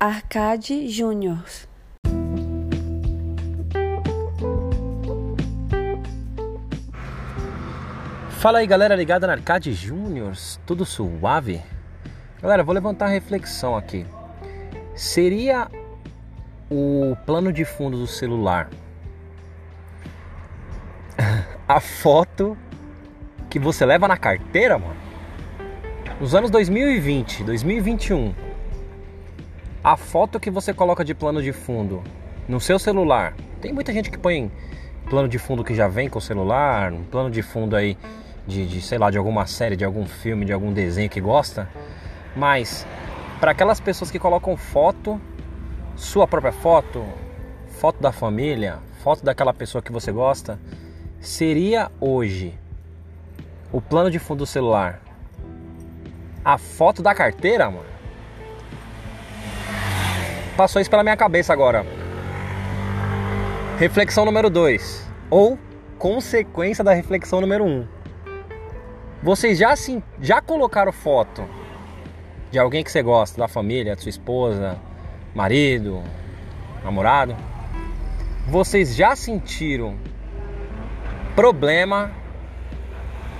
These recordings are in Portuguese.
Arcade Júnior. Fala aí galera ligada na Arcade Júnior, tudo suave? Galera, vou levantar a reflexão aqui. Seria o plano de fundo do celular a foto que você leva na carteira, mano? Nos anos 2020, 2021, a foto que você coloca de plano de fundo no seu celular. Tem muita gente que põe plano de fundo que já vem com o celular, um plano de fundo aí de, de sei lá, de alguma série, de algum filme, de algum desenho que gosta. Mas para aquelas pessoas que colocam foto, sua própria foto, foto da família, foto daquela pessoa que você gosta, seria hoje o plano de fundo do celular a foto da carteira, mano? Passou isso pela minha cabeça agora. Reflexão número 2. Ou consequência da reflexão número 1. Um. Vocês já, assim, já colocaram foto de alguém que você gosta, da família, de sua esposa, marido, namorado? Vocês já sentiram problema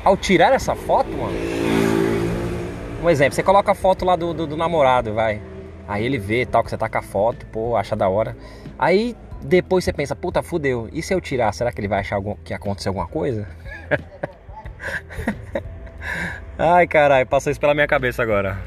ao tirar essa foto, mano? Um exemplo, você coloca a foto lá do, do, do namorado, vai. Aí ele vê tal que você tá com a foto, pô, acha da hora. Aí depois você pensa, puta, fudeu. E se eu tirar, será que ele vai achar algum, que aconteceu alguma coisa? Ai, caralho, passou isso pela minha cabeça agora.